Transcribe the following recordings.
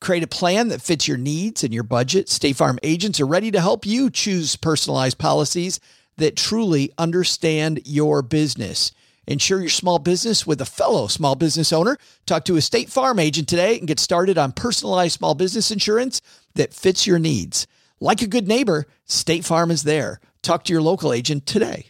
Create a plan that fits your needs and your budget. State Farm agents are ready to help you choose personalized policies that truly understand your business. Insure your small business with a fellow small business owner. Talk to a State Farm agent today and get started on personalized small business insurance that fits your needs. Like a good neighbor, State Farm is there. Talk to your local agent today.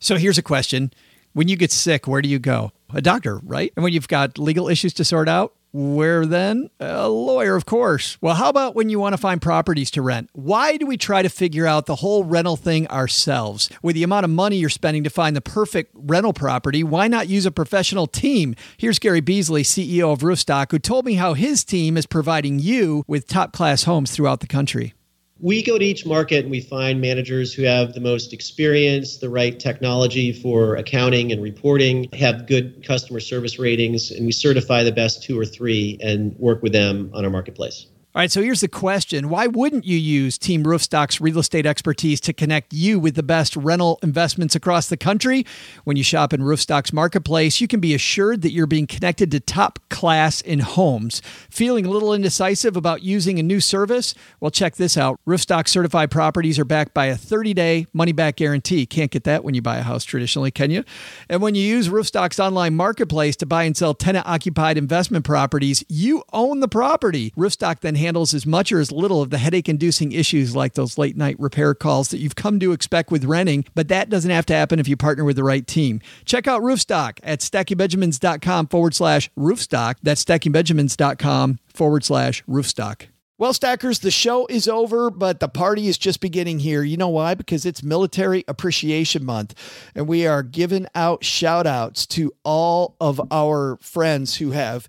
So here's a question When you get sick, where do you go? A doctor, right? And when you've got legal issues to sort out, where then? A lawyer, of course. Well, how about when you want to find properties to rent? Why do we try to figure out the whole rental thing ourselves? With the amount of money you're spending to find the perfect rental property, why not use a professional team? Here's Gary Beasley, CEO of Roofstock, who told me how his team is providing you with top class homes throughout the country we go to each market and we find managers who have the most experience, the right technology for accounting and reporting, have good customer service ratings, and we certify the best two or three and work with them on our marketplace. All right, so here's the question. Why wouldn't you use Team Roofstock's real estate expertise to connect you with the best rental investments across the country? When you shop in Roofstock's marketplace, you can be assured that you're being connected to top class in homes. Feeling a little indecisive about using a new service? Well, check this out. Roofstock certified properties are backed by a 30 day money back guarantee. Can't get that when you buy a house traditionally, can you? And when you use Roofstock's online marketplace to buy and sell tenant occupied investment properties, you own the property. Roofstock then handles as much or as little of the headache inducing issues like those late night repair calls that you've come to expect with renting, but that doesn't have to happen if you partner with the right team. Check out Roofstock at stackingbenjamins.com forward slash roofstock. That's stackingbenjamins.com forward slash roofstock. Well, Stackers, the show is over, but the party is just beginning here. You know why? Because it's Military Appreciation Month, and we are giving out shout outs to all of our friends who have